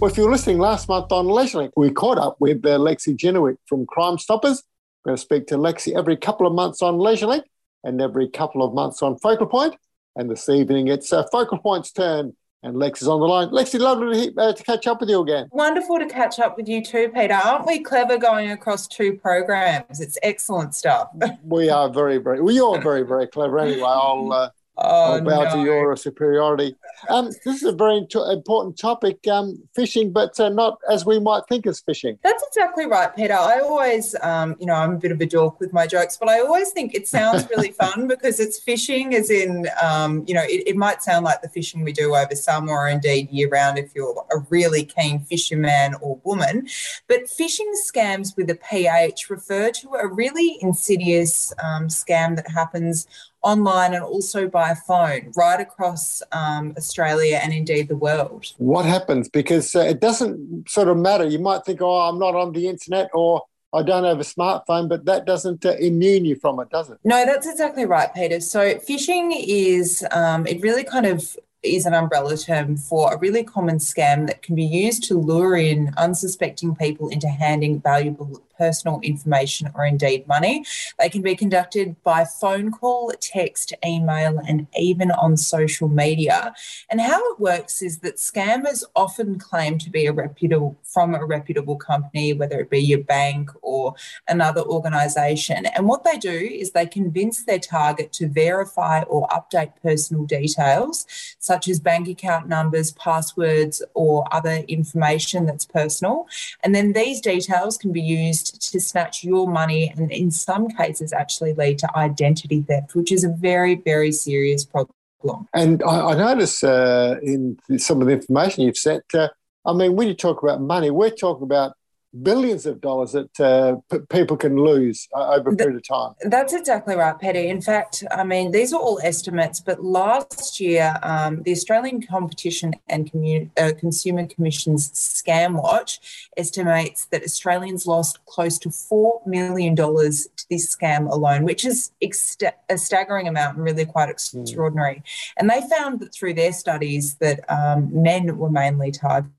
Well, if you were listening last month on LeisureLink, we caught up with uh, Lexi Genowick from Crime Stoppers. We're going to speak to Lexi every couple of months on LeisureLink and every couple of months on Focal Point. And this evening, it's uh, Focal Point's turn and Lex is on the line. Lexi, lovely to, uh, to catch up with you again. Wonderful to catch up with you too, Peter. Aren't we clever going across two programs? It's excellent stuff. we are very, very, we are very, very clever anyway. I'll, uh, Oh, bow no. to your superiority. Um, this is a very important topic, um, phishing, but uh, not as we might think as fishing. That's exactly right, Peter. I always, um, you know, I'm a bit of a dork with my jokes, but I always think it sounds really fun because it's fishing, as in, um, you know, it, it, might sound like the fishing we do over summer or indeed year round if you're a really keen fisherman or woman. But phishing scams with a PH refer to a really insidious um, scam that happens online and also by phone right across um, Australia and indeed the world. What happens? Because uh, it doesn't sort of matter. You might think, oh, I'm not on the internet or I don't have a smartphone, but that doesn't uh, immune you from it, does it? No, that's exactly right, Peter. So phishing is, um, it really kind of is an umbrella term for a really common scam that can be used to lure in unsuspecting people into handing valuable personal information or indeed money. They can be conducted by phone call, text, email, and even on social media. And how it works is that scammers often claim to be a reputable from a reputable company, whether it be your bank or another organization. And what they do is they convince their target to verify or update personal details, such as bank account numbers, passwords, or other information that's personal. And then these details can be used to snatch your money and in some cases actually lead to identity theft, which is a very, very serious problem. And I, I notice uh, in some of the information you've sent, uh, I mean, when you talk about money, we're talking about billions of dollars that uh, p- people can lose uh, over a period of time. That's exactly right, Petty. In fact, I mean, these are all estimates, but last year, um, the Australian Competition and Commun- uh, Consumer Commission's Scam Watch estimates that Australians lost close to $4 million to this scam alone, which is ex- a staggering amount and really quite hmm. extraordinary. Mm. And they found that through their studies that um, men were mainly targeted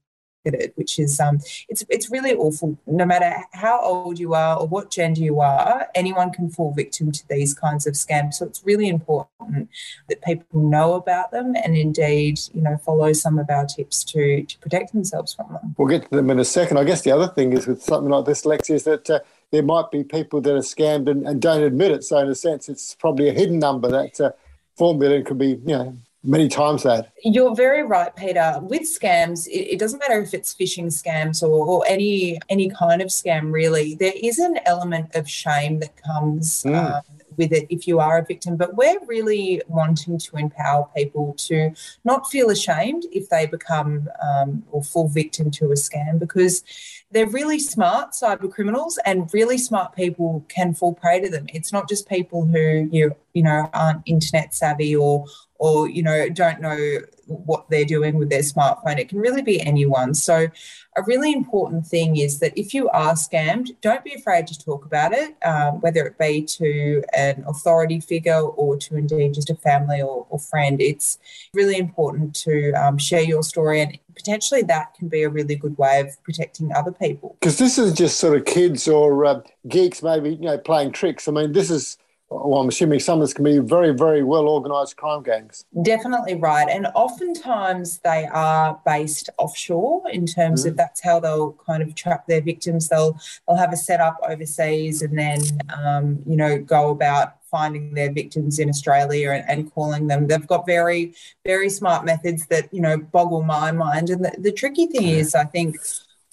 it, which is um, it's it's really awful. No matter how old you are or what gender you are, anyone can fall victim to these kinds of scams. So it's really important that people know about them and indeed, you know, follow some of our tips to to protect themselves from them. We'll get to them in a second. I guess the other thing is with something like this, Lex, is that. Uh, there might be people that are scammed and, and, don't admit it. So, in a sense, it's probably a hidden number that uh, four million could be, you know, many times that. You're very right, Peter. With scams, it, it doesn't matter if it's phishing scams or, or, any any kind of scam. Really, there is an element of shame that comes. Mm. Um, with it if you are a victim, but we're really wanting to empower people to not feel ashamed if they become um, or fall victim to a scam because they're really smart cyber criminals and really smart people can fall prey to them. It's not just people who you you know aren't internet savvy or or you know don't know what they're doing with their smartphone. It can really be anyone. So a really important thing is that if you are scammed don't be afraid to talk about it um, whether it be to an authority figure or to indeed just a family or, or friend. It's really important to um, share your story and potentially that can be a really good way of protecting other people. Because this is just sort of kids or uh, geeks maybe you know playing tricks. I mean this is well, I'm assuming some of this can be very, very well organised crime gangs. Definitely right. And oftentimes they are based offshore in terms mm. of that's how they'll kind of trap their victims. They'll they'll have a setup overseas and then um, you know go about finding their victims in Australia and, and, calling them. They've got very, very smart methods that, you know, boggle my mind. And the, the tricky thing is, I think,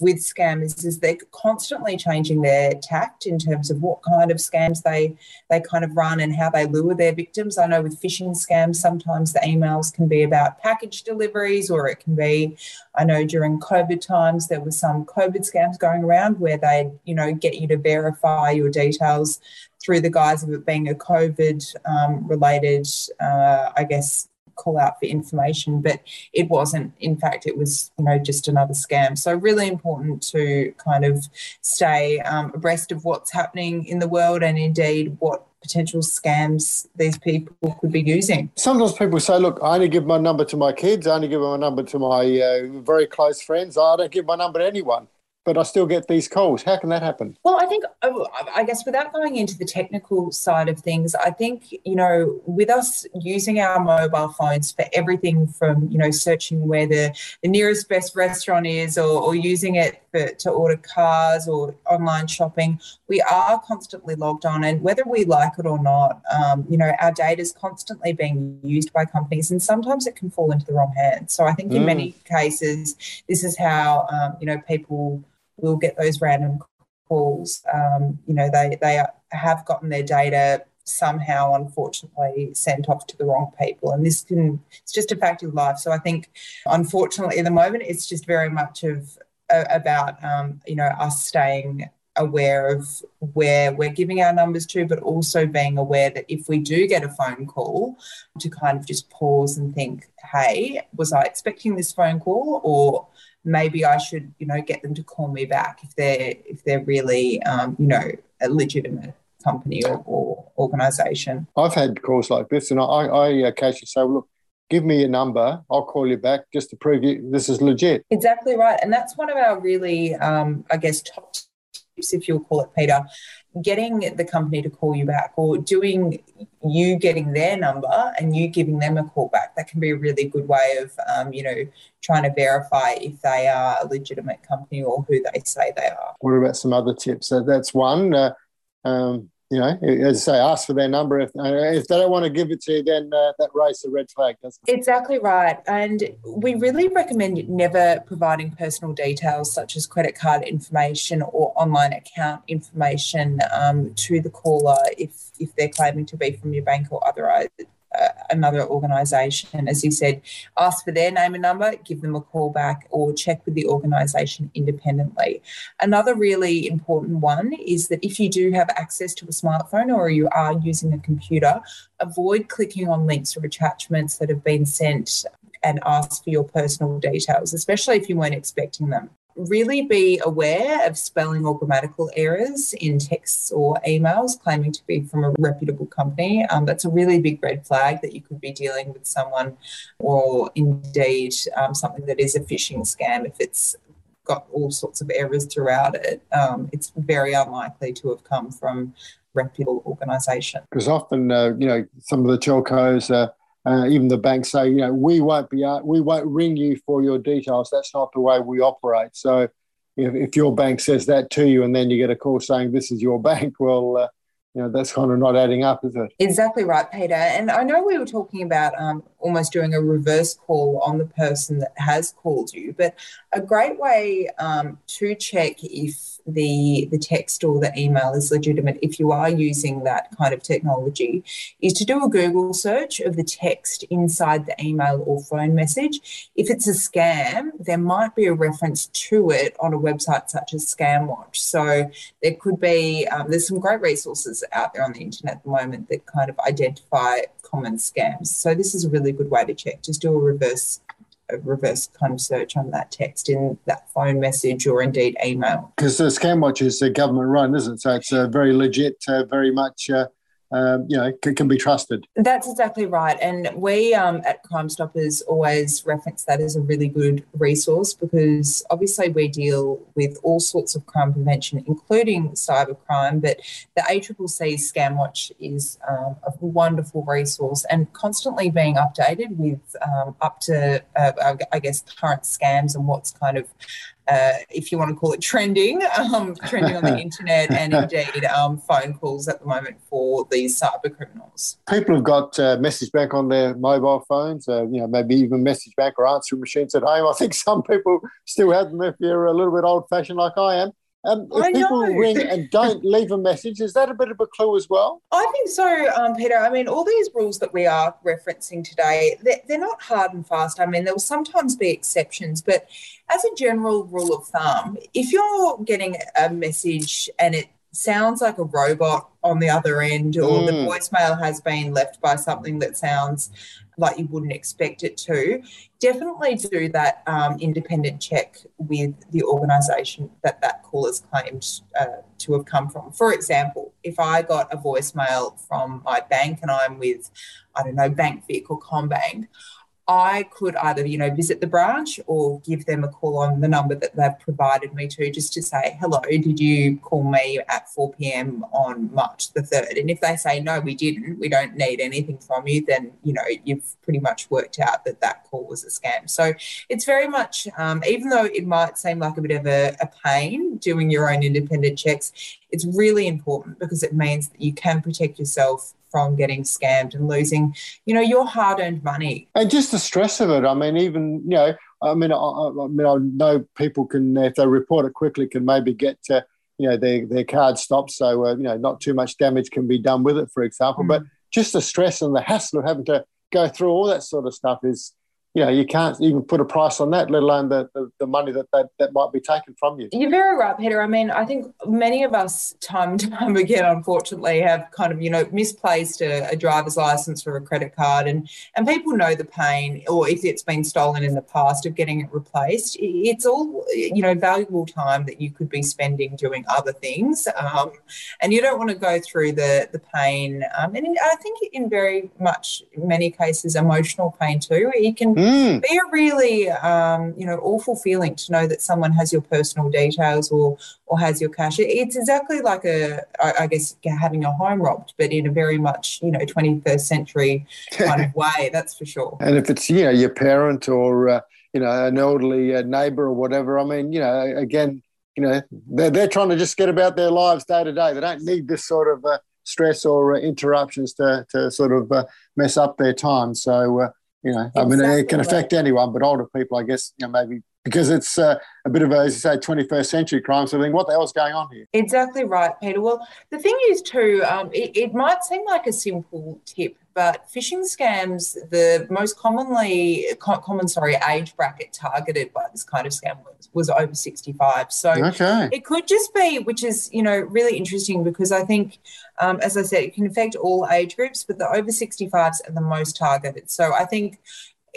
with scammers is they're constantly changing their tact in terms of what kind of scams they they kind of run and how they lure their victims. I know with phishing scams, sometimes the emails can be about package deliveries, or it can be. I know during COVID times there were some COVID scams going around where they you know get you to verify your details through the guise of it being a COVID um, related, uh, I guess, call out for information, but it wasn't. In fact, it was you know just another scam. So really important to kind of stay um, abreast of what's happening in the world and indeed what potential scams these people could be using. Sometimes people say, look, I only give my number to my kids, I only give my number to my uh, very close friends, I don't give my number to anyone but I still get these calls. How can that happen? Well, I think, oh, I guess, without going into the technical side of things, I think, you know, with us using our mobile phones for everything from, you know, searching where the, the nearest best restaurant is or, or using it for, to order cars or online shopping, we are constantly logged on. And whether we like it or not, um, you know, our data is constantly being used by companies and sometimes it can fall into the wrong hands. So I think in mm. many cases, this is how, um, you know, people will get those random calls. Um, you know, they they have gotten their data somehow, unfortunately, sent off to the wrong people, and this can it's just a fact of life. So I think, unfortunately, at the moment, it's just very much of about um, you know us staying aware of where we're giving our numbers to, but also being aware that if we do get a phone call, to kind of just pause and think, hey, was I expecting this phone call or maybe I should, you know, get them to call me back if they're if they're really, um, you know, a legitimate company or, or organization. I've had calls like this, and I, I occasionally say, well, look, give me your number. I'll call you back just to prove you this is legit. Exactly right, and that's one of our really, um, I guess, top tips, if you'll call it, Peter, getting the company to call you back or doing you getting their number and you giving them a call back that can be a really good way of um, you know trying to verify if they are a legitimate company or who they say they are. What about some other tips? So that's one uh, um, you know, as I say, ask for their number. If, uh, if they don't want to give it to you, then uh, that raises a red flag, doesn't it? Exactly right. And we really recommend never providing personal details such as credit card information or online account information um, to the caller if, if they're claiming to be from your bank or otherwise uh, another organisation. As you said, ask for their name and number, give them a call back, or check with the organisation independently. Another really important one is that if you do have access to a smartphone or you are using a computer, avoid clicking on links or attachments that have been sent and ask for your personal details, especially if you weren't expecting them really be aware of spelling or grammatical errors in texts or emails claiming to be from a reputable company. Um, that's a really big red flag that you could be dealing with someone or indeed um, something that is a phishing scam if it's got all sorts of errors throughout it. Um, it's very unlikely to have come from reputable organisation. Because often, uh, you know, some of the telcos, uh, uh, even the banks say, you know, we won't be, uh, we won't ring you for your details. That's not the way we operate. So, if, if your bank says that to you, and then you get a call saying this is your bank, well, uh, you know, that's kind of not adding up, is it? Exactly right, Peter. And I know we were talking about um, almost doing a reverse call on the person that has called you, but a great way um, to check if the the text or the email is legitimate if you are using that kind of technology is to do a google search of the text inside the email or phone message. If it's a scam there might be a reference to it on a website such as scamwatch so there could be um, there's some great resources out there on the internet at the moment that kind of identify common scams. So this is a really good way to check. Just do a reverse reverse kind of search on that text in that phone message or indeed email. Because the Scamwatch is a government run, isn't it? So it's uh, very legit, uh, very much uh, um, you know, can, can, be trusted. That's exactly right. And we um, at Crime Stoppers always reference that as a really good resource because obviously we deal with all sorts of crime prevention, including cybercrime. But the ACCC Scam Watch is um, a wonderful resource and constantly being updated with um, up to, uh, I guess, current scams and what's kind of uh, if you want to call it trending, um, trending on the internet and indeed um, phone calls at the moment for these cyber criminals. People have got uh, message back on their mobile phones, uh, you know, maybe even message back or answering machines at home. I think some people still have them if you're a little bit old fashioned like I am. Um, if I people know. ring and don't leave a message, is that a bit of a clue as well? I think so, um, Peter. I mean, all these rules that we are referencing today, they're, they're not hard and fast. I mean, there will sometimes be exceptions, but as a general rule of thumb, if you're getting a message and it sounds like a robot on the other end, or mm. the voicemail has been left by something that sounds like you wouldn't expect it to, definitely do that um, independent check with the organisation that that call is claimed uh, to have come from. For example, if I got a voicemail from my bank and I'm with, I don't know, Bank Vic or CommBank, I could either, you know, visit the branch or give them a call on the number that they've provided me to just to say, hello, did you call me at 4 p.m. on March the 3rd? And if they say, no, we didn't, we don't need anything from you, then, you know, you've pretty much worked out that that call was a scam. So it's very much, um, even though it might seem like a bit of a, a pain doing your own independent checks, it's really important because it means that you can protect yourself from getting scammed and losing, you know, your hard-earned money. And just the stress of it. I mean, even you know, I mean, I, I mean, I know people can, if they report it quickly, can maybe get. Uh, you know their their card stopped, so uh, you know not too much damage can be done with it, for example. Mm. But just the stress and the hassle of having to go through all that sort of stuff is you know, you can't even put a price on that, let alone the, the, the money that, that that might be taken from you. You're very right, Peter. I mean, I think many of us, time and time again, unfortunately, have kind of, you know, misplaced a, a driver's license or a credit card, and and people know the pain, or if it's been stolen in the past, of getting it replaced. It's all, you know, valuable time that you could be spending doing other things, um, and you don't want to go through the the pain. Um, and I think in very much many cases, emotional pain too. It can mm mm. be a really um, you know awful feeling to know that someone has your personal details or or has your cash. It's exactly like a I guess having your home robbed, but in a very much you know 21st century kind of way. That's for sure. And if it's you know your parent or uh, you know an elderly uh, neighbour or whatever, I mean you know again you know they're, they're trying to just get about their lives day to day. They don't need this sort of uh, stress or uh, interruptions to, to sort of uh, mess up their time. So, uh, you know, exactly. I mean, it can affect anyone, but older people, I guess, you know, maybe because it's uh, a bit of a, as you say, 21st century crime. So I think, what the hell's going on here? Exactly right, Peter. Well, the thing is, too, um, it, it might seem like a simple tip, but phishing scams, the most commonly common sorry age bracket targeted by this kind of scam was, was over 65. So okay. it could just be, which is you know really interesting because I think, um, as I said, it can affect all age groups, but the over 65s are the most targeted. So I think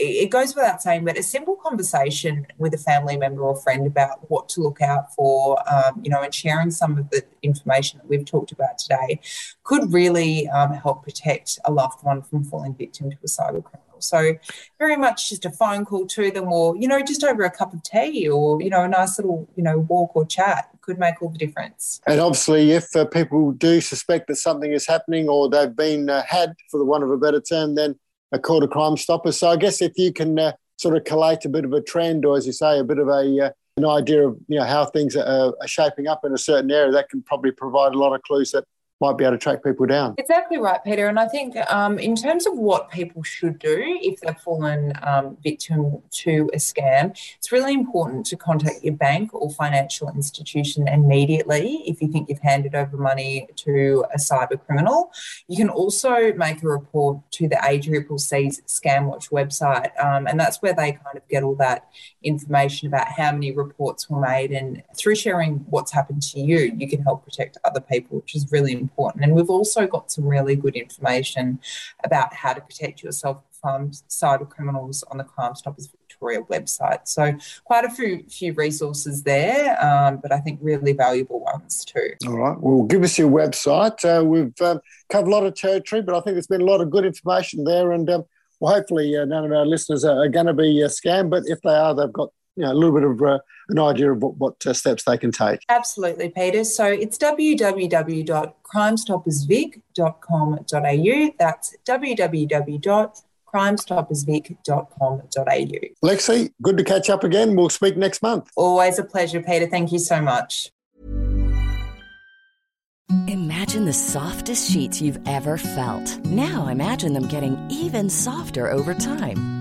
it goes without saying, but a simple conversation with a family member or friend about what to look out for, um, you know, and sharing some of the information that we've talked about today could really um, help protect a loved one from falling victim to a cyber criminal. So, very much just a phone call to them, or you know, just over a cup of tea, or you know, a nice little you know walk or chat could make all the difference. And obviously, if uh, people do suspect that something is happening, or they've been uh, had, for the want of a better term, then a call to Crime Stoppers. So I guess if you can uh, sort of collate a bit of a trend, or as you say, a bit of a uh, an idea of you know how things are, are, shaping up in a certain area, that can probably provide a lot of clues that might be able to track people down. Exactly right, Peter. And I think um, in terms of what people should do if they've fallen um, victim to a scam, it's really important to contact your bank or financial institution immediately if you think you've handed over money to a cyber criminal. You can also make a report to the ACCC's ScamWatch website, um, and that's where they kind of get all that information about how many reports were made. And through sharing what's happened to you, you can help protect other people, which is really important important. And we've also got some really good information about how to protect yourself from cyber criminals on the Crime Stoppers Victoria website. So quite a few few resources there, um, but I think really valuable ones too. All right. Well, give us your website. Uh, we've um, covered a lot of territory, but I think there's been a lot of good information there, and um, well, hopefully uh, none of our listeners are, are going to be uh, scammed. But if they are, they've got you know, a little bit of uh, an idea of what, what uh, steps they can take. Absolutely, Peter. So it's www.crimestoppersvic.com.au. That's www.crimestoppersvic.com.au. Lexi, good to catch up again. We'll speak next month. Always a pleasure, Peter. Thank you so much. Imagine the softest sheets you've ever felt. Now imagine them getting even softer over time.